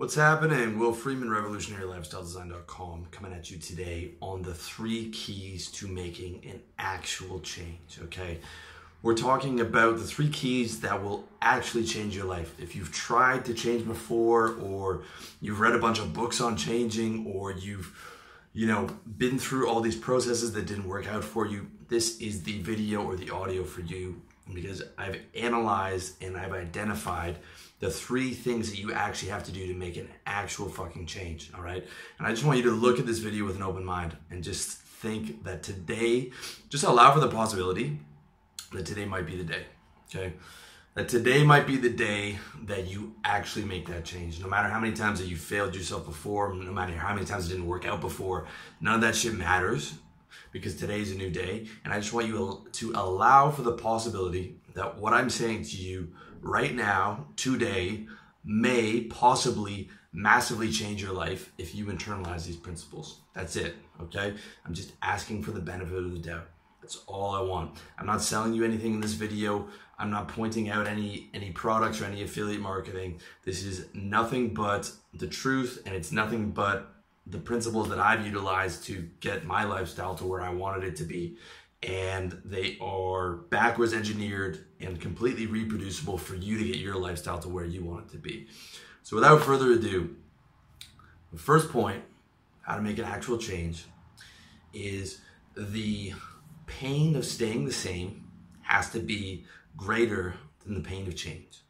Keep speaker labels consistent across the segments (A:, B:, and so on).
A: What's happening? Will Freeman, RevolutionaryLifestyleDesign.com, coming at you today on the three keys to making an actual change. Okay, we're talking about the three keys that will actually change your life. If you've tried to change before, or you've read a bunch of books on changing, or you've you know been through all these processes that didn't work out for you, this is the video or the audio for you because I've analyzed and I've identified the three things that you actually have to do to make an actual fucking change, all right? And I just want you to look at this video with an open mind and just think that today, just allow for the possibility that today might be the day, okay? That today might be the day that you actually make that change. No matter how many times that you failed yourself before, no matter how many times it didn't work out before, none of that shit matters because today is a new day. And I just want you to allow for the possibility that what I'm saying to you right now, today, may possibly massively change your life if you internalize these principles. That's it, okay? I'm just asking for the benefit of the doubt. That's all I want. I'm not selling you anything in this video. I'm not pointing out any any products or any affiliate marketing. This is nothing but the truth and it's nothing but the principles that I've utilized to get my lifestyle to where I wanted it to be. And they are backwards engineered and completely reproducible for you to get your lifestyle to where you want it to be. So, without further ado, the first point, how to make an actual change, is the pain of staying the same has to be greater than the pain of change.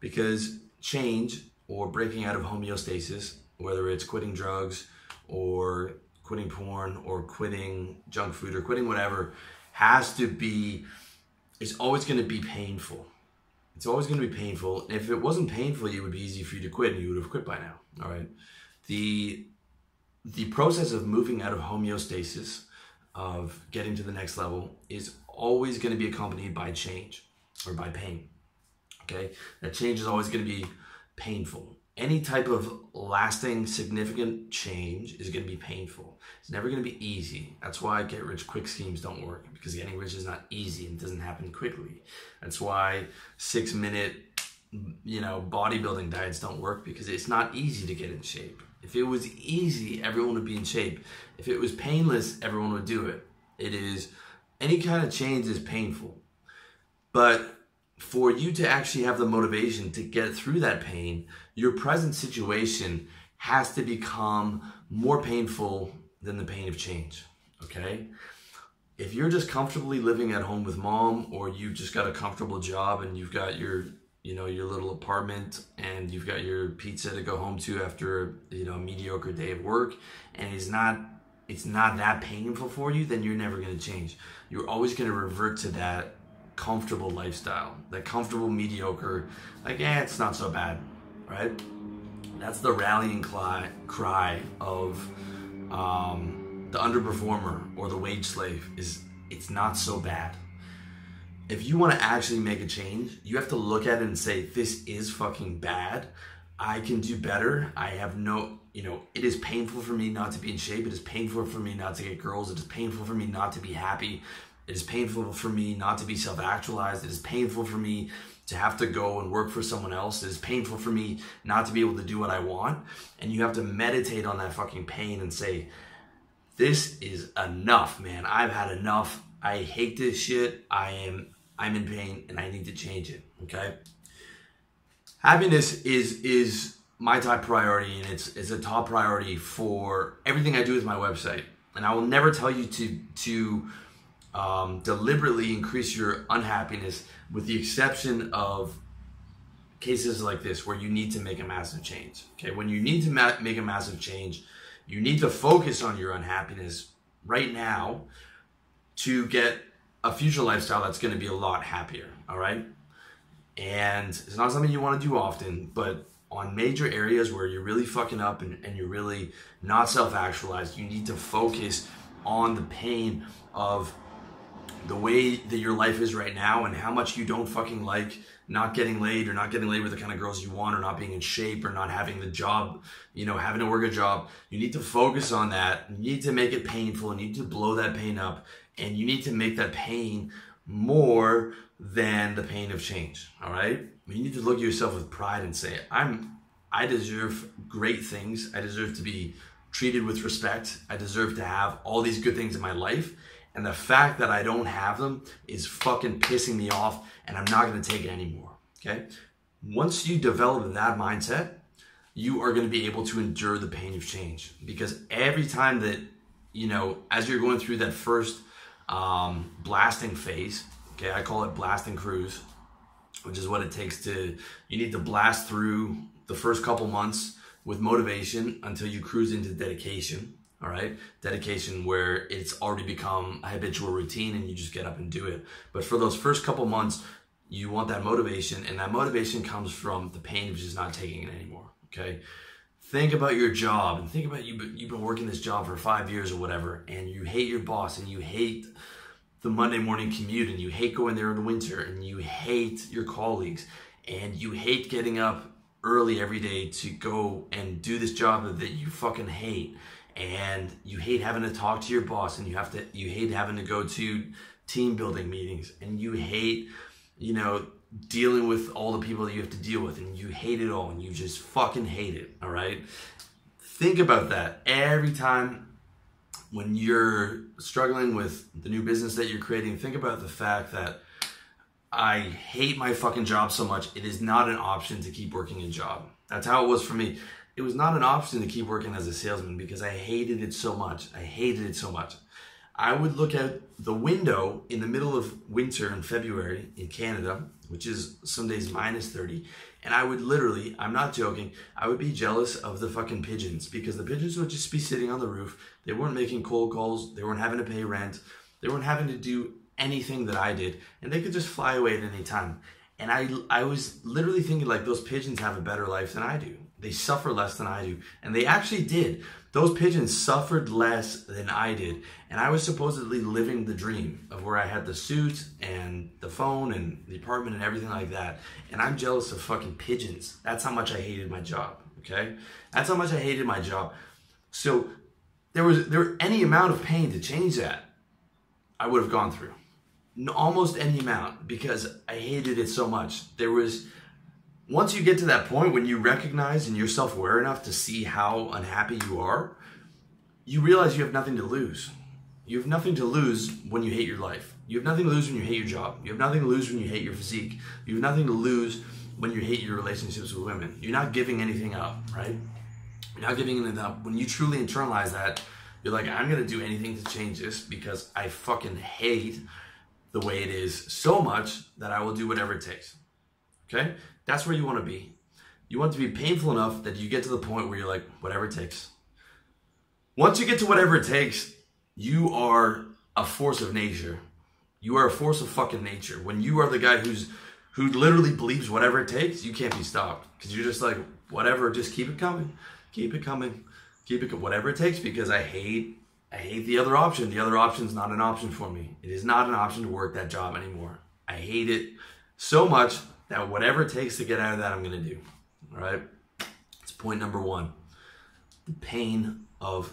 A: Because change or breaking out of homeostasis, whether it's quitting drugs, or quitting porn or quitting junk food or quitting whatever has to be it's always going to be painful. It's always going to be painful if it wasn't painful it would be easy for you to quit and you would have quit by now all right? The the process of moving out of homeostasis of getting to the next level is always going to be accompanied by change or by pain okay? That change is always going to be painful any type of lasting, significant change is going to be painful. It's never going to be easy. That's why get rich quick schemes don't work because getting rich is not easy and doesn't happen quickly. That's why six minute, you know, bodybuilding diets don't work because it's not easy to get in shape. If it was easy, everyone would be in shape. If it was painless, everyone would do it. It is any kind of change is painful. But for you to actually have the motivation to get through that pain, your present situation has to become more painful than the pain of change. Okay? If you're just comfortably living at home with mom or you've just got a comfortable job and you've got your you know your little apartment and you've got your pizza to go home to after you know a mediocre day of work and it's not it's not that painful for you then you're never going to change you're always going to revert to that comfortable lifestyle, that comfortable mediocre, like, eh, it's not so bad, right? That's the rallying cry, cry of um, the underperformer or the wage slave is it's not so bad. If you want to actually make a change, you have to look at it and say, this is fucking bad. I can do better. I have no, you know, it is painful for me not to be in shape. It is painful for me not to get girls. It is painful for me not to be happy. It is painful for me not to be self actualized. It is painful for me to have to go and work for someone else. It is painful for me not to be able to do what I want. And you have to meditate on that fucking pain and say, this is enough, man. I've had enough. I hate this shit. I am I'm in pain and I need to change it. Okay. Happiness is is my top priority and it's it's a top priority for everything I do with my website. And I will never tell you to to um, deliberately increase your unhappiness, with the exception of cases like this where you need to make a massive change. Okay, when you need to ma- make a massive change, you need to focus on your unhappiness right now to get a future lifestyle that's going to be a lot happier. All right, and it's not something you want to do often, but on major areas where you're really fucking up and, and you're really not self-actualized, you need to focus on the pain of the way that your life is right now and how much you don't fucking like not getting laid or not getting laid with the kind of girls you want or not being in shape or not having the job, you know, having to work a job. You need to focus on that. You need to make it painful. And you need to blow that pain up and you need to make that pain more than the pain of change. All right. You need to look at yourself with pride and say, I'm, I deserve great things. I deserve to be treated with respect. I deserve to have all these good things in my life. And the fact that I don't have them is fucking pissing me off and I'm not gonna take it anymore. Okay? Once you develop that mindset, you are gonna be able to endure the pain of change. Because every time that, you know, as you're going through that first um, blasting phase, okay, I call it blasting cruise, which is what it takes to, you need to blast through the first couple months with motivation until you cruise into dedication all right? Dedication where it's already become a habitual routine and you just get up and do it. But for those first couple months you want that motivation and that motivation comes from the pain of just not taking it anymore okay? Think about your job and think about you you've been working this job for five years or whatever and you hate your boss and you hate the monday morning commute and you hate going there in the winter and you hate your colleagues and you hate getting up early every day to go and do this job that you fucking hate and you hate having to talk to your boss and you have to you hate having to go to team building meetings and you hate you know dealing with all the people that you have to deal with and you hate it all and you just fucking hate it all right? Think about that. Every time when you're struggling with the new business that you're creating think about the fact that I hate my fucking job so much it is not an option to keep working a job. That's how it was for me it was not an option to keep working as a salesman because I hated it so much. I hated it so much. I would look out the window in the middle of winter in February in Canada, which is some days minus 30, and I would literally, I'm not joking, I would be jealous of the fucking pigeons because the pigeons would just be sitting on the roof. They weren't making cold calls, they weren't having to pay rent, they weren't having to do anything that I did, and they could just fly away at any time. And I, I was literally thinking like those pigeons have a better life than I do. They suffer less than I do. And they actually did. Those pigeons suffered less than I did. And I was supposedly living the dream of where I had the suit and the phone and the apartment and everything like that. And I'm jealous of fucking pigeons. That's how much I hated my job. Okay? That's how much I hated my job. So there was there any amount of pain to change that, I would have gone through. Almost any amount because I hated it so much. There was once you get to that point when you recognize and you're self-aware enough to see how unhappy you are, you realize you have nothing to lose. You have nothing to lose when you hate your life. You have nothing to lose when you hate your job. You have nothing to lose when you hate your physique. You have nothing to lose when you hate your relationships with women. You're not giving anything up, right? You're not giving anything up. When you truly internalize that, you're like, I'm gonna do anything to change this because I fucking hate the way it is so much that I will do whatever it takes. Okay? That's where you want to be. You want to be painful enough that you get to the point where you're like, whatever it takes. Once you get to whatever it takes, you are a force of nature. You are a force of fucking nature. When you are the guy who's who literally believes whatever it takes, you can't be stopped because you're just like whatever. Just keep it coming, keep it coming, keep it whatever it takes. Because I hate I hate the other option. The other option is not an option for me. It is not an option to work that job anymore. I hate it so much that whatever it takes to get out of that, I'm going to do. All right. It's point number one. The pain of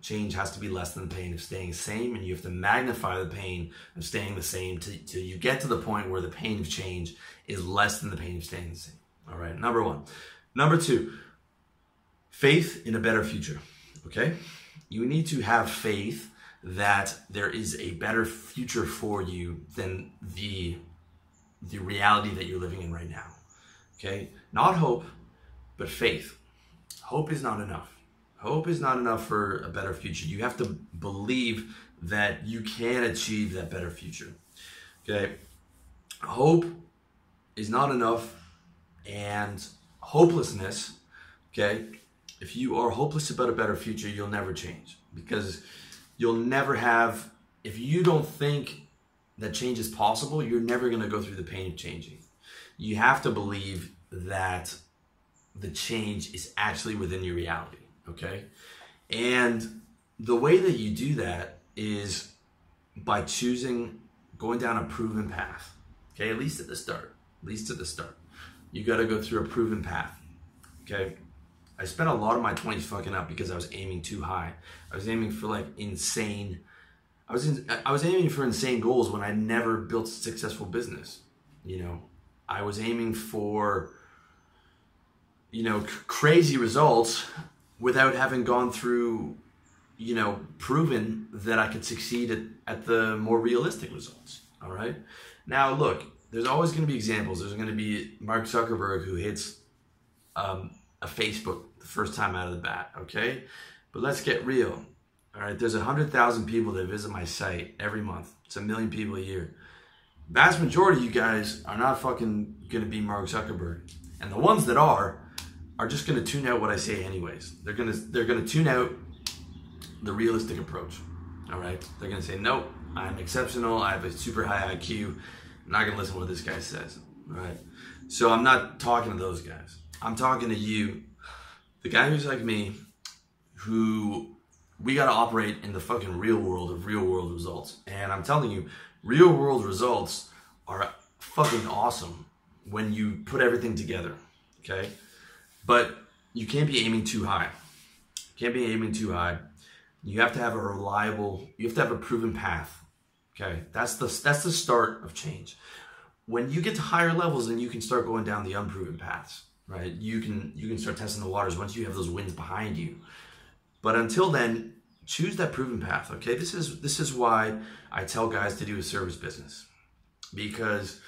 A: change has to be less than the pain of staying same, and you have to magnify the pain of staying the same till you get to the point where the pain of change is less than the pain of staying the same. All right. Number one. Number two, faith in a better future. Okay. You need to have faith that there is a better future for you than the the reality that you're living in right now. Okay? Not hope, but faith. Hope is not enough. Hope is not enough for a better future. You have to believe that you can achieve that better future. Okay? Hope is not enough, and hopelessness, okay? If you are hopeless about a better future, you'll never change because you'll never have, if you don't think that change is possible, you're never going to go through the pain of changing. You have to believe that the change is actually within your reality, okay? And the way that you do that is by choosing going down a proven path, okay? At least at the start, at least at the start. You got to go through a proven path, okay? I spent a lot of my 20s fucking up because I was aiming too high. I was aiming for like insane I was in, I was aiming for insane goals when I never built a successful business. You know, I was aiming for you know, c- crazy results without having gone through, you know, proven that I could succeed at, at the more realistic results. All right. Now, look, there's always going to be examples. There's going to be Mark Zuckerberg who hits um, a Facebook the first time out of the bat. Okay. But let's get real. All right. There's 100,000 people that visit my site every month, it's a million people a year. Vast majority of you guys are not fucking to be Mark Zuckerberg. And the ones that are, are just to tune out what I say anyways. They're to they're to tune out the realistic approach. All right? They're to say, "Nope, I'm exceptional. I have a super high IQ. I'm not to listen to what this guy says." All right? So I'm not talking to those guys. I'm talking to you, the guy who's like me, who we got to operate in the fucking real world of real world results. And I'm telling you, real world results are fucking awesome when you put everything together. Okay? But you can't be aiming too high. You can't be aiming too high. You have to have a reliable, you have to have a proven path. Okay? That's the that's the start of change. When you get to higher levels, then you can start going down the unproven paths, right? You can you can start testing the waters once you have those winds behind you. But until then, choose that proven path. Okay, this is this is why I tell guys to do a service business because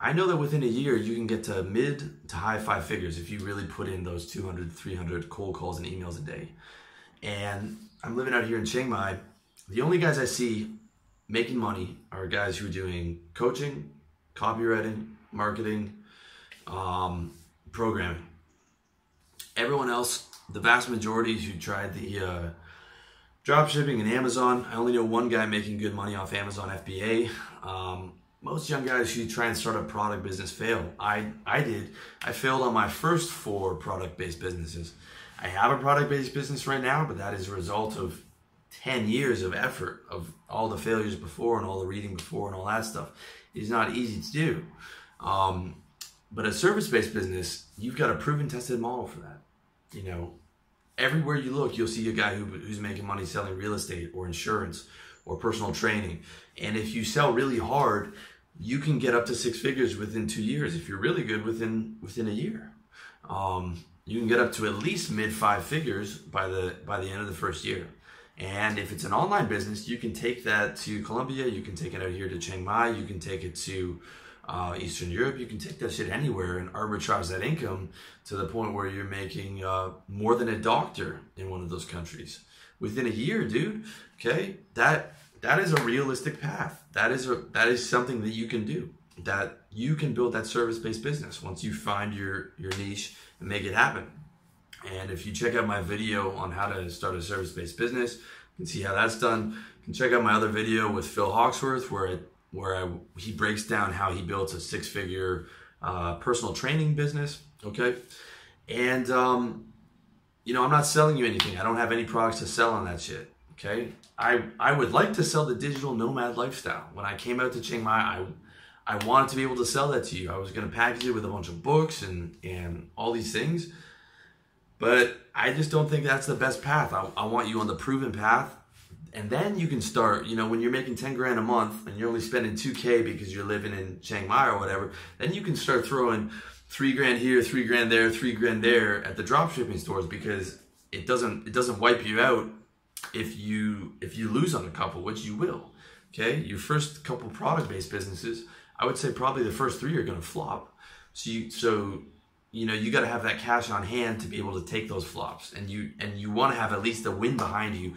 A: I know that within a year you can get to mid to high five figures if you really put in those 200, 300 cold calls and emails a day. And I'm living out here in Chiang Mai. The only guys I see making money are guys who are doing coaching, copywriting, marketing, um, programming. Everyone else, the vast majority who tried the uh, drop shipping and Amazon, I only know one guy making good money off Amazon FBA. Um, most young guys who try and start a product business fail. I, I did. I failed on my first four product based businesses. I have a product based business right now, but that is a result of 10 years of effort of all the failures before and all the reading before and all that stuff. It is not easy to do. Um, but a service based business, you've got a proven tested model for that. You know, everywhere you look, you'll see a guy who, who's making money selling real estate or insurance or personal training. And if you sell really hard, you can get up to six figures within two years. If you're really good, within within a year, um, you can get up to at least mid five figures by the by the end of the first year. And if it's an online business, you can take that to Colombia. You can take it out here to Chiang Mai. You can take it to uh, Eastern Europe. You can take that shit anywhere and arbitrage that income to the point where you're making uh, more than a doctor in one of those countries within a year, dude. Okay, that that is a realistic path. That is a that is something that you can do. That you can build that service-based business once you find your your niche and make it happen. And if you check out my video on how to start a service-based business, you can see how that's done. You can check out my other video with Phil Hawksworth where it where I, he breaks down how he built a six-figure uh, personal training business. Okay, and um, you know I'm not selling you anything. I don't have any products to sell on that shit. Okay, I I would like to sell the digital nomad lifestyle. When I came out to Chiang Mai, I I wanted to be able to sell that to you. I was going to package it with a bunch of books and and all these things, but I just don't think that's the best path. I, I want you on the proven path, and then you can start. You know, when you're making ten grand a month and you're only spending two k because you're living in Chiang Mai or whatever, then you can start throwing three grand here, three grand there, three grand there at the drop shipping stores because it doesn't it doesn't wipe you out if you if you lose on a couple, which you will. Okay, your first couple product based businesses, I would say probably the first three are going to flop. So you so you know you got to have that cash on hand to be able to take those flops, and you and you want to have at least a win behind you.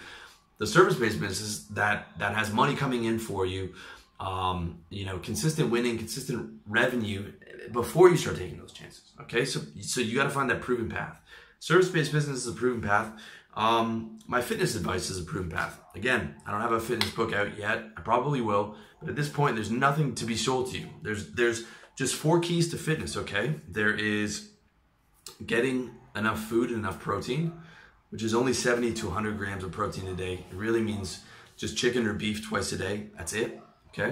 A: The service based business that that has money coming in for you, um, you know, consistent winning, consistent revenue before you start taking those chances. Okay, so so you got to find that proven path. Service based business is a proven path. Um, my fitness advice is a proven path. Again, I don't have a fitness book out yet. I probably will, but at this point, there's nothing to be sold to you. There's there's just four keys to fitness. Okay, there is getting enough food and enough protein, which is only 70 to 100 grams of protein a day. It really means just chicken or beef twice a day. That's it. Okay.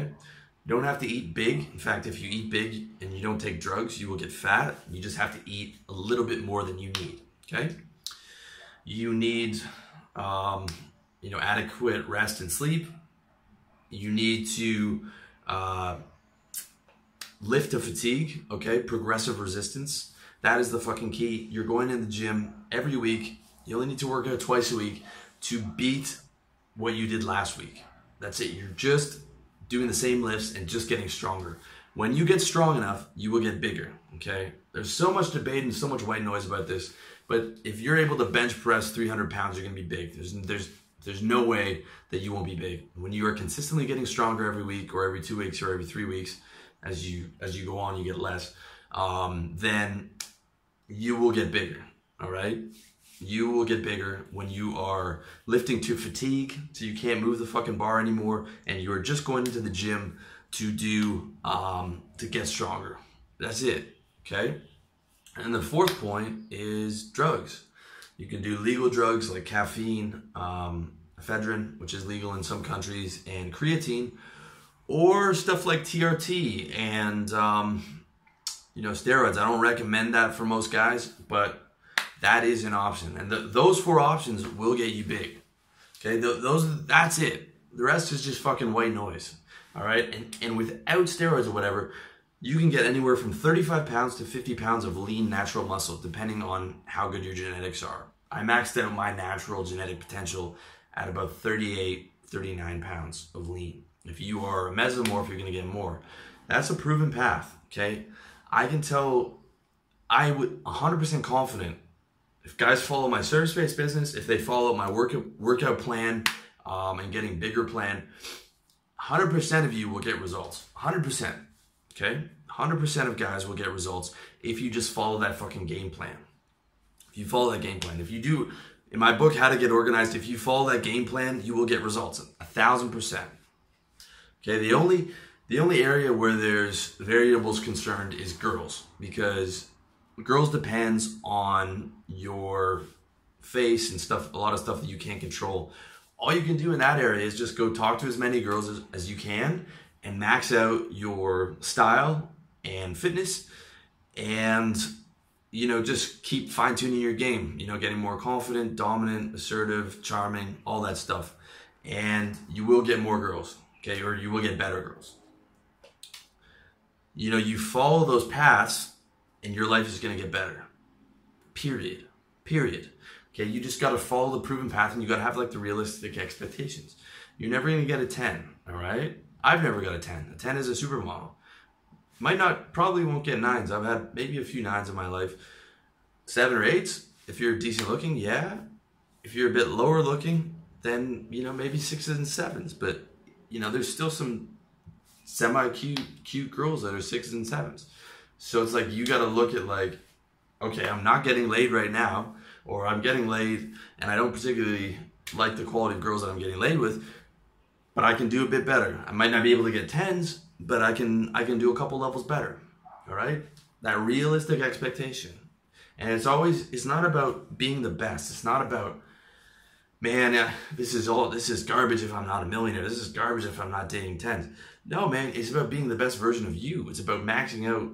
A: You don't have to eat big. In fact, if you eat big and you don't take drugs, you will get fat. You just have to eat a little bit more than you need. Okay you need um, you know adequate rest and sleep you need to uh, lift to fatigue okay progressive resistance That is the fucking key. You're going in the gym every week. You only need to work out twice a week to beat what you did last week. That's it. You're just doing the same lifts and just getting stronger. When you get strong enough, you will get bigger. Okay. There's so much debate and so much white noise about this, but if you're able to bench press 300 pounds, you're gonna be big. There's there's there's no way that you won't be big when you are consistently getting stronger every week or every two weeks or every three weeks. As you as you go on, you get less. Um, then you will get bigger. All right you will get bigger when you are lifting to fatigue, so you can't move the fucking bar anymore, and you are just going into the gym to do um, to get stronger. That's it. Okay. And the fourth point is drugs. You can do legal drugs like caffeine, um, ephedrine, which is legal in some countries, and creatine, or stuff like TRT and um, you know steroids. I don't recommend that for most guys, but that is an option. And the, those four options will get you big. Okay, Th- those that's it. The rest is just fucking white noise. All right, and and without steroids or whatever, you can get anywhere from 35 pounds to 50 pounds of lean natural muscle, depending on how good your genetics are. I maxed out my natural genetic potential at about 38, 39 pounds of lean. If you are a mesomorph, you're gonna get more. That's a proven path. Okay, I can tell. I would 100% confident if guys follow my service-based business, if they follow my work, workout plan um, and getting bigger plan, 100% of you will get results. 100%. Okay? 100% of guys will get results if you just follow that fucking game plan. If you follow that game plan. If you do, in my book, How to Get Organized, if you follow that game plan, you will get results. A thousand percent. Okay, the only the only area where there's variables concerned is girls because girls depends on your face and stuff, a lot of stuff that you can't control. All you can do in that area is just go talk to as many girls as, as you can and max out your style and fitness and you know just keep fine tuning your game you know getting more confident dominant assertive charming all that stuff and you will get more girls okay or you will get better girls you know you follow those paths and your life is going to get better. Period. Period. Okay, you just got to follow the proven path and you got to have like the realistic expectations. You're never going to get a 10, all right? I've never got a 10. A 10 is a supermodel. Might not, probably won't get nines. I've had maybe a few nines in my life. Seven or eights, if you're decent looking, yeah. If you're a bit lower looking, then, you know, maybe sixes and sevens. But, you know, there's still some semi cute, cute girls that are sixes and sevens. So it's like you got to look at like, okay, I'm not getting laid right now, or I'm getting laid and I don't particularly like the quality of girls that I'm getting laid with, but I can do a bit better. I might not be able to get tens, but I can I can do a couple levels better. All right, that realistic expectation, and it's always it's not about being the best. It's not about man, uh, this is all this is garbage if I'm not a millionaire. This is garbage if I'm not dating tens. No, man, it's about being the best version of you. It's about maxing out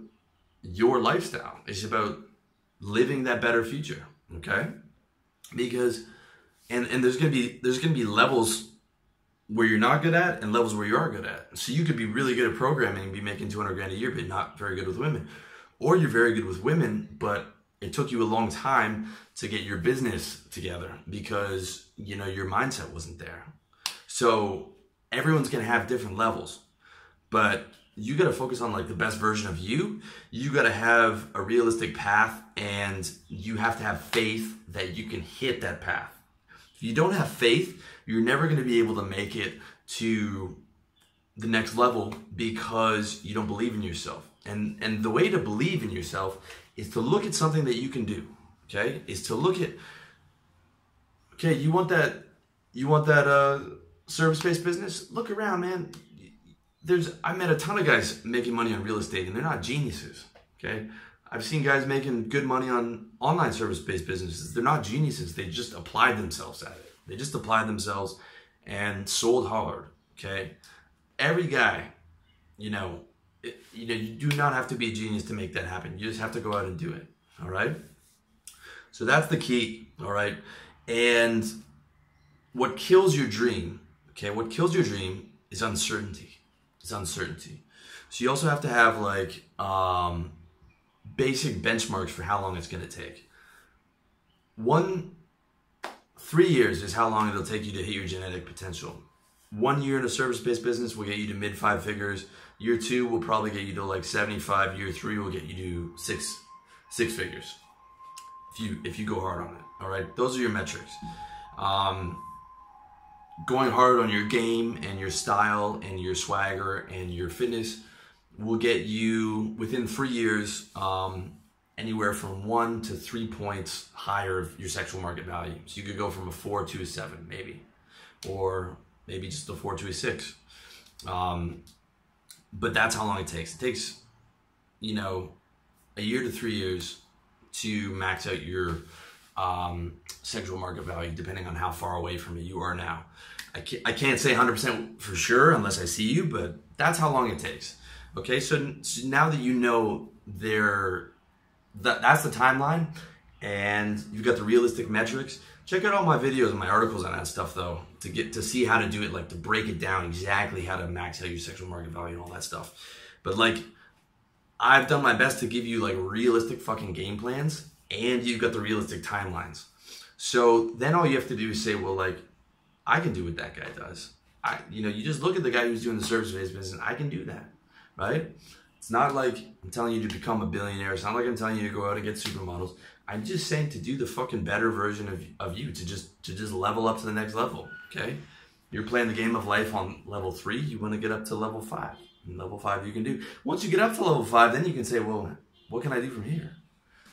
A: your lifestyle. It's about living that better future. Okay? Because and and there's gonna be there's gonna be levels where you're not good at and levels where you are good at. So you could be really good at programming be making 200 grand a year, but not very good with women. Or you're very good with women, but it took you a long time to get your business together because you know your mindset wasn't there. So everyone's gonna have different levels, but you got to focus on like the best version of you. You got to have a realistic path and you have to have faith that you can hit that path. If you don't have faith, you're never going to be able to make it to the next level because you don't believe in yourself. And and the way to believe in yourself is to look at something that you can do. Okay? Is to look at okay, you want that you want that uh service-based business? Look around, man there's I met a ton of guys making money on real estate and they're not geniuses. Okay. I've seen guys making good money on online service based businesses. They're not geniuses. They just applied themselves at it. They just applied themselves and sold hard. Okay. Every guy, you know, it, you know, you do not have to be a genius to make that happen. You just have to go out and do it. All right. So that's the key. All right. And what kills your dream, okay, what kills your dream is uncertainty is uncertainty. So you also have to have like um, basic benchmarks for how long it's going to take. One, three years is how long it'll take you to hit your genetic potential. One year in a service-based business will get you to mid five figures. Year two will probably get you to like 75. Year three will get you to six six figures. If you if you go hard on it. All right. Those are your metrics. Um, going hard on your game and your style and your swagger and your fitness will get you within three years um, anywhere from one to three points higher of your sexual market value. So you could go from a four to a seven, maybe, or maybe just a four to a six. Um, but that's how long it takes. It takes, you know, a year to three years to max out your um, sexual market value, depending on how far away from it you are now. I can't, I can't say 100% for sure unless I see you, but that's how long it takes. Okay, so, so now that you know there, that, that's the timeline, and you've got the realistic metrics. Check out all my videos and my articles on that stuff though to get to see how to do it, like to break it down exactly how to max out your sexual market value and all that stuff. But like, I've done my best to give you like realistic fucking game plans, and you've got the realistic timelines. So then all you have to do is say, well, like, I can do what that guy does. I, you know, you just look at the guy who's doing the service-based business. I can do that, right? It's not like I'm telling you to become a billionaire. It's not like I'm telling you to go out and get supermodels. I'm just saying to do the fucking better version of, of you to just to just level up to the next level. Okay, you're playing the game of life on level three. You want to get up to level five. And level five you can do. Once you get up to level five, then you can say, well, what can I do from here?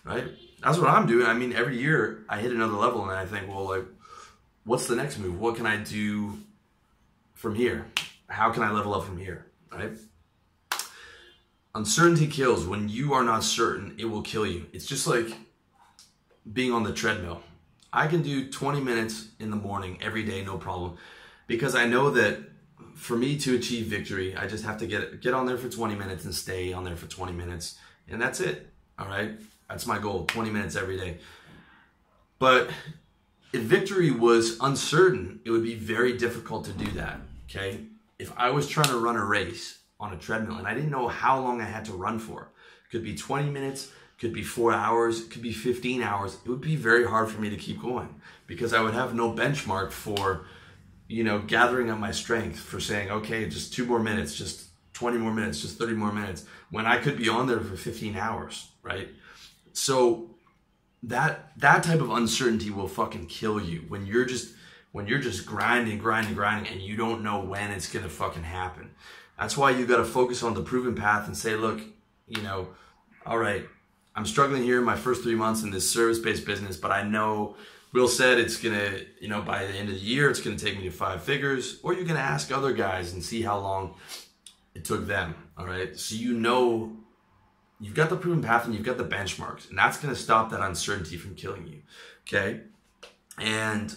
A: Right? That's what I'm doing. I mean, every year I hit another level and I think, well, like, what's the next move? What can I do from here? How can I level up from here? Right? Uncertainty kills. When you are not certain, it will kill you. It's just like being on the treadmill. I can do 20 minutes in the morning every day, no problem, because I know that for me to achieve victory, I just have to get get on there for 20 minutes and stay on there for 20 minutes, and that's it. All right, that's my goal, 20 minutes every day. But if victory was uncertain, it would be very difficult to do that. Okay, if I was trying to run a race on a treadmill and I didn't know how long I had to run for, could be 20 minutes, could be four hours, could be 15 hours. It would be very hard for me to keep going because I would have no benchmark for, you know, gathering up my strength for saying, okay, just two more minutes, just 20 more minutes, just 30 more minutes, when I could be on there for 15 hours, right? So that that type of uncertainty will fucking kill you when you're just when you're just grinding, grinding, grinding, and you don't know when it's gonna fucking happen. That's why you gotta focus on the proven path and say, look, you know, all right, I'm struggling here in my first three months in this service-based business, but I know Will said it's gonna, you know, by the end of the year, it's gonna take me to five figures. Or you're gonna ask other guys and see how long it took them. All right, so you know you've got the proven path and you've got the benchmarks, and that's going to stop that uncertainty from killing you. Okay, and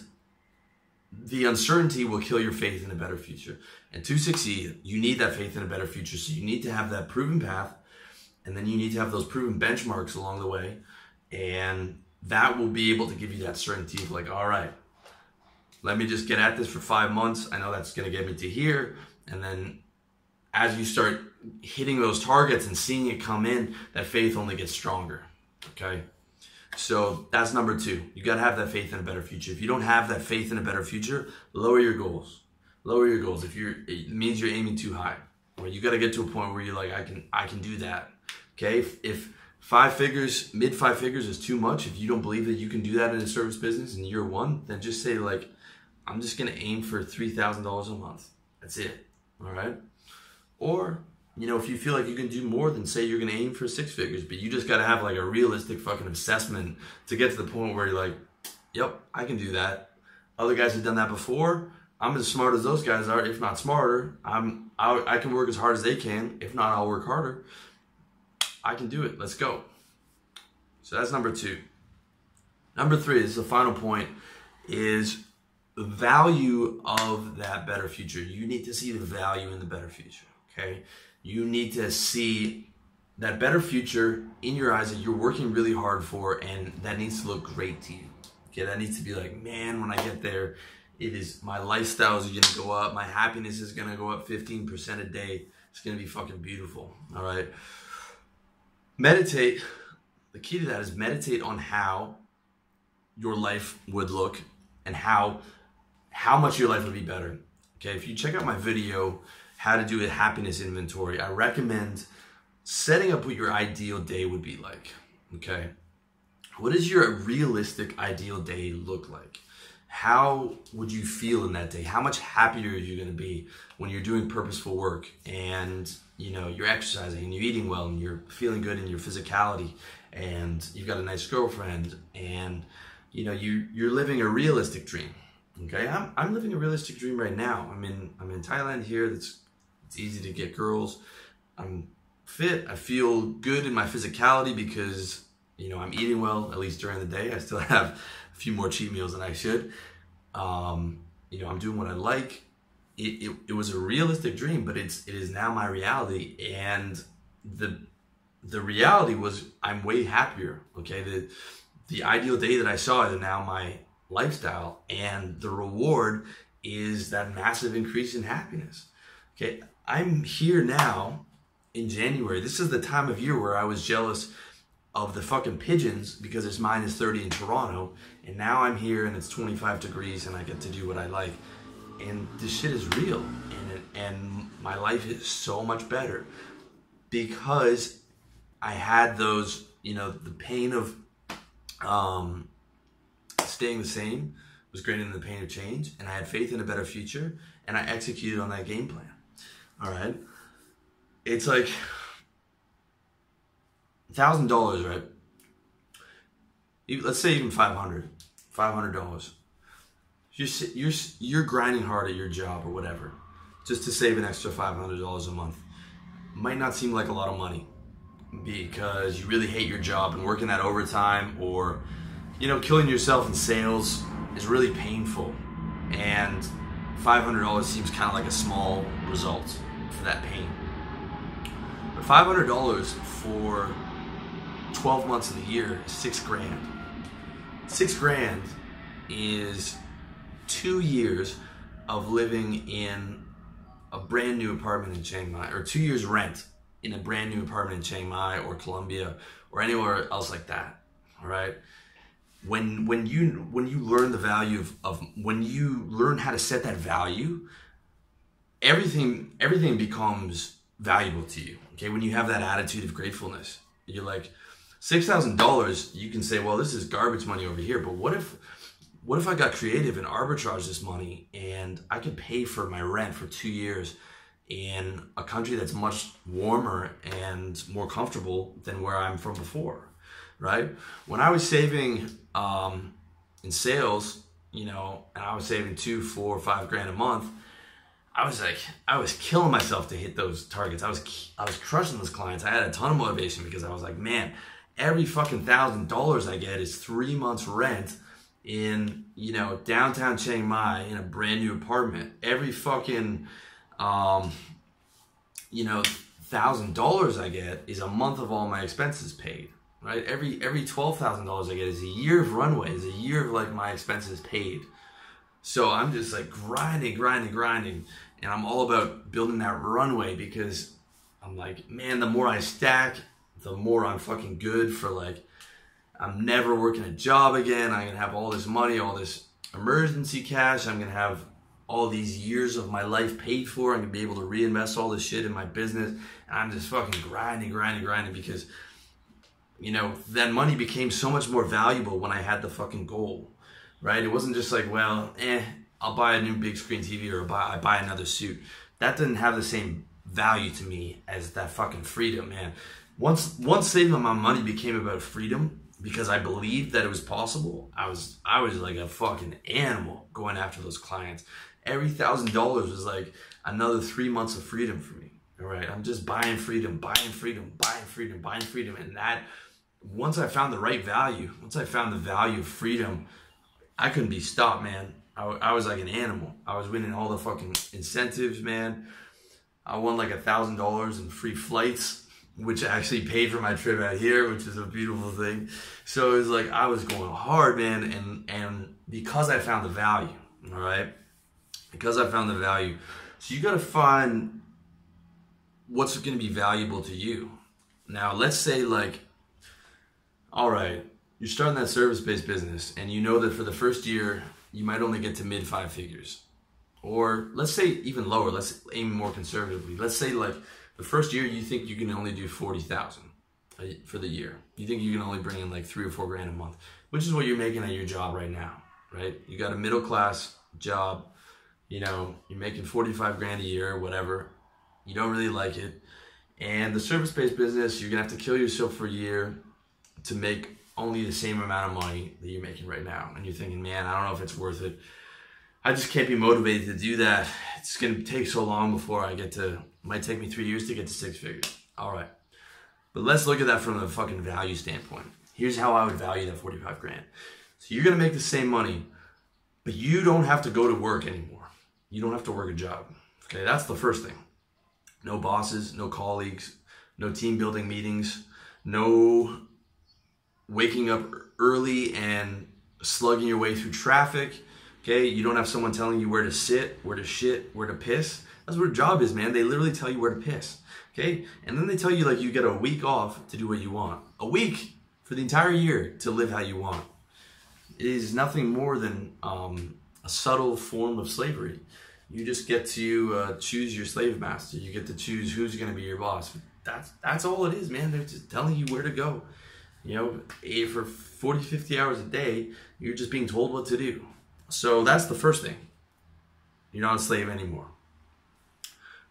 A: the uncertainty will kill your faith in a better future. And to succeed, you need that faith in a better future. So you need to have that proven path, and then you need to have those proven benchmarks along the way, and that will be able to give you that certainty of like, all right, let me just get at this for five months. I know that's going to get me to here, and then as you start hitting those targets and seeing it come in, that faith only gets stronger. Okay. So that's number two. You got to have that faith in a better future. If you don't have that faith in a better future, lower your goals. Lower your goals. If you're, it means you're aiming too high. Or you got to get to a point where you're like, I can, I can do that. Okay. If, if five figures, mid five figures is too much, if you don't believe that you can do that in a service business in year one, then just say like, I'm just going to aim for $3,000 a month. That's it. All right. Or, you know, if you feel like you can do more than say you're to aim for six figures, but you just got to have like a realistic fucking assessment to get to the point where you're like, yep, I can do that. Other guys have done that before. I'm as smart as those guys are, if not smarter. I'm I, I can work as hard as they can. If not, I'll work harder. I can do it. Let's go. So that's number two. Number three is the final point is the value of that better future. You need to see the value in the better future. Okay. You need to see that better future in your eyes that you're working really hard for, and that needs to look great to you. Okay. That needs to be like, man, when I get there, it is my lifestyle is to go up. My happiness is to go up 15% a day. It's to be fucking beautiful. All right. Meditate the key to that is meditate on how your life would look and how how much your life would be better. Okay, if you check out my video, how to do a happiness inventory, I recommend setting up what your ideal day would be like. Okay, what does your realistic ideal day look like? How would you feel in that day? How much happier are you going to be when you're doing purposeful work and you know you're exercising and you're eating well and you're feeling good in your physicality and you've got a nice girlfriend and you know you you're living a realistic dream okay i'm, I'm living a realistic dream right now i'm in i'm in thailand here that's it's easy to get girls. I'm fit. I feel good in my physicality because you know i'm eating well at least during the day. I still have a few more cheat meals than i should. Um, you know i'm doing what i like. It, it, it was a realistic dream but it's it is now my reality. And the the reality was I'm way happier. Okay, the the ideal day that I saw is now my lifestyle, and the reward is that massive increase in happiness. Okay, I'm here now in January. This is the time of year where I was jealous of the fucking pigeons because it's minus 30 in Toronto, and now I'm here and it's 25 degrees and I get to do what I like. And this shit is real, and and my life is so much better because I had those, you know, the pain of um, staying the same was greater than the pain of change, and I had faith in a better future, and I executed on that game plan. All right, it's like thousand dollars, right? Let's say even five hundred, five hundred dollars. You're you're you're grinding hard at your job or whatever, just to save an extra five hundred dollars a month. Might not seem like a lot of money, because you really hate your job and working that overtime or you know killing yourself in sales is really painful and $500 seems kind of like a small result for that pain but $500 for 12 months of the year is six grand six grand is two years of living in a brand new apartment in Chiang Mai or two years rent in a brand new apartment in Chiang Mai or Colombia or anywhere else like that. All right. When when you when you learn the value of, of when you learn how to set that value, everything everything becomes valuable to you. Okay. When you have that attitude of gratefulness, you're like, six thousand dollars, you can say, well, this is garbage money over here. But what if what if I got creative and arbitrage this money and I could pay for my rent for two years? in a country that's much warmer and more comfortable than where I'm from before, right? When I was saving um, in sales, you know, and I was saving two, four, five grand a month, I was like, I was killing myself to hit those targets. I was, I was crushing those clients. I had a ton of motivation because I was like, man, every fucking thousand dollars I get is three months rent in, you know, downtown Chiang Mai in a brand new apartment. Every fucking um, you know, thousand dollars I get is a month of all my expenses paid. Right? Every every twelve thousand dollars I get is a year of runway, is a year of like my expenses paid. So I'm just like grinding, grinding, grinding, and I'm all about building that runway because I'm like, man, the more I stack, the more I'm fucking good for like I'm never working a job again. I'm gonna have all this money, all this emergency cash. I'm gonna have all these years of my life paid for. I'm gonna be able to reinvest all this shit in my business. And I'm just fucking grinding, grinding, grinding because, you know, that money became so much more valuable when I had the fucking goal, right? It wasn't just like, well, eh, I'll buy a new big screen TV or buy, I buy another suit. That didn't have the same value to me as that fucking freedom, man. Once once saving my money became about freedom, because I believed that it was possible, I was I was like a fucking animal going after those clients every thousand dollars was like another three months of freedom for me. All right, I'm just buying freedom, buying freedom, buying freedom, buying freedom, and that once I found the right value, once I found the value of freedom, I couldn't be stopped, man. I, I was like an animal. I was winning all the fucking incentives, man. I won like a thousand dollars in free flights, which actually paid for my trip out here, which is a beautiful thing. So it was like I was going hard, man, and and because I found the value, all right because I found the value. So you got to find what's going to be valuable to you. Now, let's say like all right, you're starting that service based business and you know that for the first year, you might only get to mid five figures. Or let's say even lower, let's aim more conservatively. Let's say like the first year you think you can only do 40,000 uh, for the year. You think you can only bring in like three or four grand a month, which is what you're making at your job right now, right? You got a middle class job, you know, you're making 45 grand a year, whatever. You don't really like it. And the service based business, you're gonna have to kill yourself for a year to make only the same amount of money that you're making right now. And you're thinking, man, I don't know if it's worth it. I just can't be motivated to do that. It's gonna take so long before I get to, might take me three years to get to six figures. All right. But let's look at that from a fucking value standpoint. Here's how I would value that 45 grand. So you're gonna make the same money, but you don't have to go to work anymore. You don't have to work a job. Okay, that's the first thing. No bosses, no colleagues, no team building meetings, no waking up early and slugging your way through traffic. Okay, you don't have someone telling you where to sit, where to shit, where to piss. That's what a job is, man. They literally tell you where to piss. Okay, and then they tell you like you get a week off to do what you want. A week for the entire year to live how you want. It is nothing more than um, a subtle form of slavery. You just get to uh, choose your slave master. You get to choose who's going to be your boss. That's that's all it is, man. They're just telling you where to go. You know, eh, for 40, 50 hours a day, you're just being told what to do. So that's the first thing. You're not a slave anymore.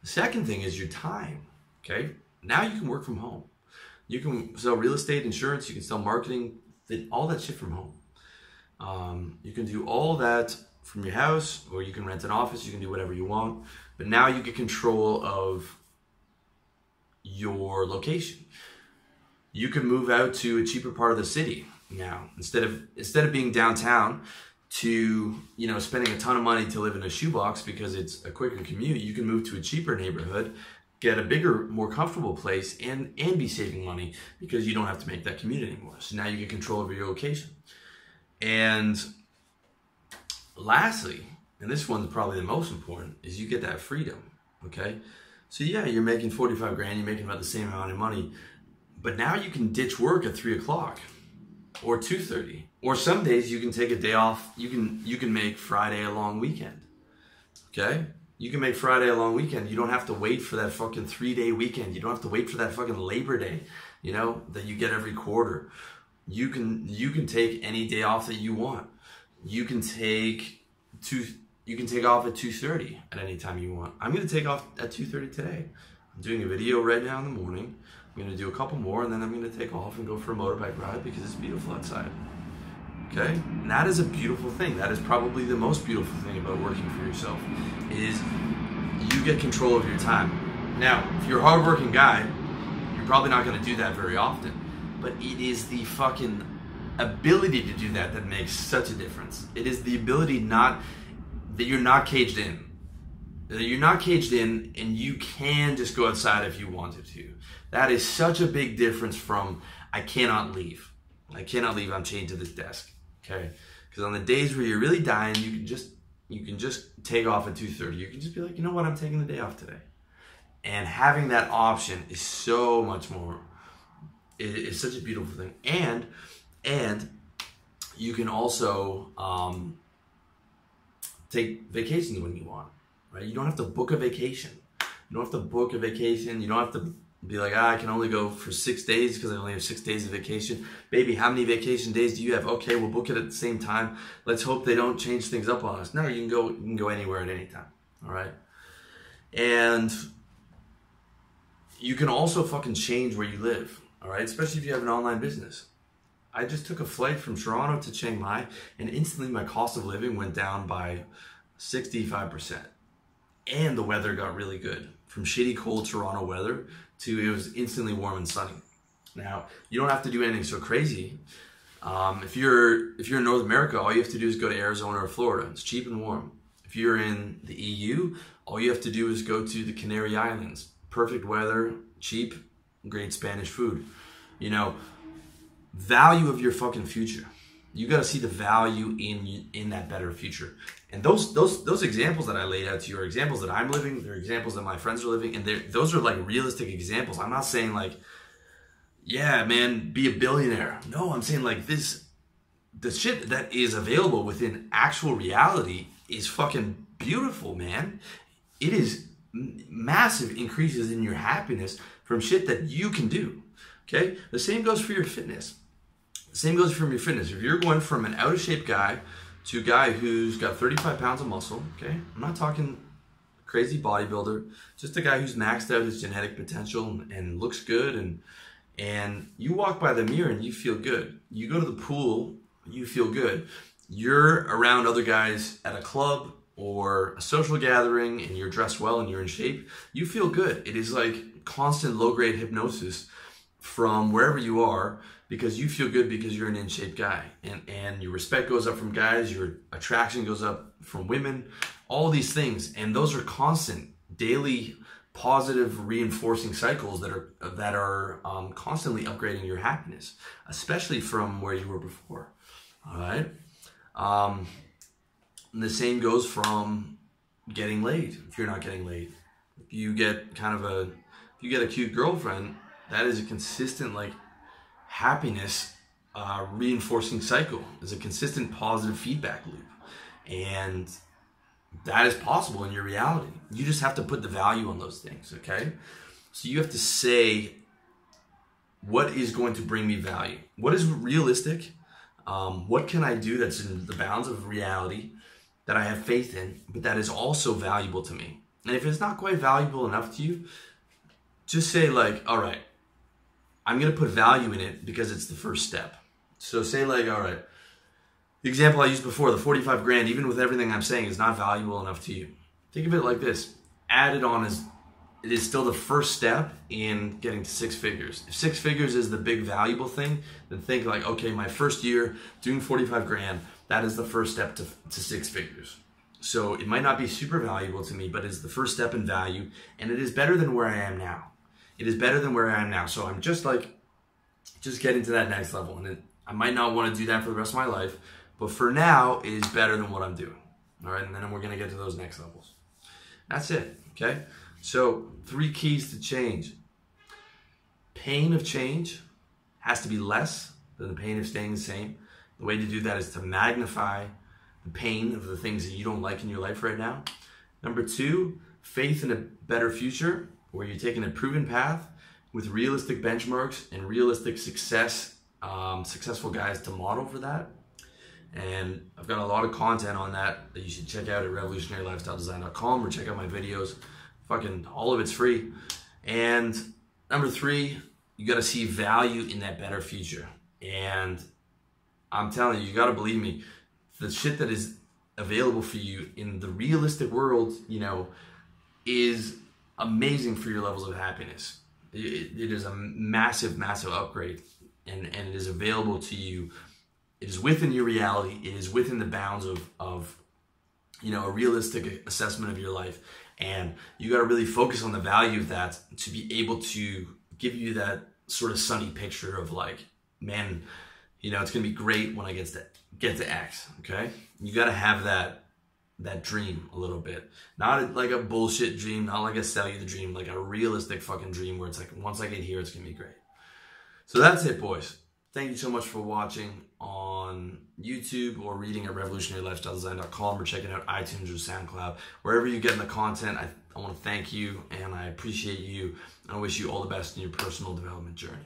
A: The second thing is your time. Okay. Now you can work from home. You can sell real estate, insurance, you can sell marketing, all that shit from home. Um, you can do all that from your house, or you can rent an office, you can do whatever you want. But now you get control of your location you can move out to a cheaper part of the city now instead of instead of being downtown to you know spending a ton of money to live in a shoebox because it's a quicker commute you can move to a cheaper neighborhood get a bigger more comfortable place and and be saving money because you don't have to make that commute anymore. So now you get control over your location. And lastly and this one's probably the most important is you get that freedom okay? So yeah you're making 45 grand you're making about the same amount of money but now you can ditch work at three o'clock or two thirty. Or some days you can take a day off. You can you can make Friday a long weekend. Okay? You can make Friday a long weekend. You don't have to wait for that fucking three day weekend. You don't have to wait for that fucking Labor Day, you know, that you get every quarter. You can you can take any day off that you want. You can take two you can take off at 2.30 at any time you want. I'm gonna take off at 2.30 today. I'm doing a video right now in the morning. I'm gonna do a couple more and then I'm gonna take off and go for a motorbike ride because it's beautiful outside. Okay? And that is a beautiful thing. That is probably the most beautiful thing about working for yourself is you get control of your time. Now, if you're a hardworking guy, you're probably not gonna do that very often. But it is the fucking ability to do that that makes such a difference. It is the ability not that you're not caged in you're not caged in and you can just go outside if you wanted to. That is such a big difference from I cannot leave. I cannot leave. I'm chained to this desk. Okay, because on the days where you're really dying, you can just you can just take off at 2:30. You can just be like, you know what, I'm taking the day off today. And having that option is so much more. It is such a beautiful thing, and and you can also um, take vacations when you want right? You don't have to book a vacation. You don't have to book a vacation. You don't have to be like, ah, I can only go for six days because I only have six days of vacation. Baby, how many vacation days do you have? Okay, we'll book it at the same time. Let's hope they don't change things up on us. No, you can go. You can go anywhere at any time. All right, and you can also fucking change where you live. All right, especially if you have an online business. I just took a flight from Toronto to Chiang Mai, and instantly my cost of living went down by sixty-five percent and the weather got really good from shitty cold Toronto weather to it was instantly warm and sunny. Now you don't have to do anything so crazy. Um, if you're if you're in North America, all you have to do is go to Arizona or Florida. It's cheap and warm. If you're in the EU, all you have to do is go to the Canary Islands. Perfect weather, cheap, great Spanish food. You know, value of your fucking future you got to see the value in in that better future. And those those those examples that I laid out to you are examples that I'm living. They're examples that my friends are living, and those are like realistic examples. I'm not saying like yeah, man, be a billionaire. No, I'm saying like this, the shit that is available within actual reality is fucking beautiful, man. It is massive increases in your happiness from shit that you can do. Okay? The same goes for your fitness. The same goes for your fitness. If you're going from an out of shape guy to a guy who's got 35 pounds of muscle, okay? I'm not talking crazy bodybuilder, just a guy who's maxed out his genetic potential and, and looks good and and you walk by the mirror and you feel good. You go to the pool, you feel good. You're around other guys at a club or a social gathering and you're dressed well and you're in shape, you feel good. It is like constant low grade hypnosis from wherever you are because you feel good because you're an in shape guy. And, and your respect goes up from guys, your attraction goes up from women, all these things. And those are constant, daily, positive reinforcing cycles that are that are um, constantly upgrading your happiness, especially from where you were before. All right. Um, the same goes from getting laid. If you're not getting laid, you get kind of a, if you get a cute girlfriend, that is a consistent like happiness uh, reinforcing cycle. Is a consistent positive feedback loop, and that is possible in your reality. You just have to put the value on those things. Okay, so you have to say what is going to bring me value. What is realistic? Um, what can I do that's in the bounds of reality? that I have faith in, but that is also valuable to me. And if it's not quite valuable enough to you, just say, like, all right, I'm going to put value in it because it's the first step. So say, like, all right, the example I used before, the 45 grand, even with everything I'm saying, is not valuable enough to you. Think of it like this add it on as it is still the first step in getting to six figures. If six figures is the big valuable thing, then think like, okay, my first year doing 45 grand, that is the first step to, to six figures. So it might not be super valuable to me, but it's the first step in value, and it is better than where I am now. It is better than where I am now. So I'm just like, just getting to that next level, and it, I might not want to do that for the rest of my life, but for now, it is better than what I'm doing. All right, and then we're gonna get to those next levels. That's it. Okay. So three keys to change. Pain of change has to be less than the pain of staying the same. The way to do that is to magnify the pain of the things that you don't like in your life right now. Number two, faith in a better future where you're taking a proven path with realistic benchmarks and realistic success, um, successful guys to model for that. And I've got a lot of content on that that you should check out at revolutionarylifestyledesign.com or check out my videos. Fucking all of it's free. And number three, you got to see value in that better future. And I'm telling you, you got to believe me. The shit that is available for you in the realistic world, you know, is amazing for your levels of happiness. it, it is a massive, massive upgrade, and and it is available to you. It is within your reality. It is within the bounds of of you know a realistic assessment of your life, and you got to really focus on the value of that to be able to give you that sort of sunny picture of like, man, you know, it's gonna be great when I get to get to X. Okay, you got to have that that dream a little bit, not like a bullshit dream, not like a sell you the dream, like a realistic fucking dream where it's like once I get here, it's gonna be great. So that's it, boys. Thank you so much for watching on YouTube or reading at revolutionarylifestyledesign.com or checking out iTunes or SoundCloud. Wherever you get in the content, I, I want to thank you and I appreciate you. I wish you all the best in your personal development journey.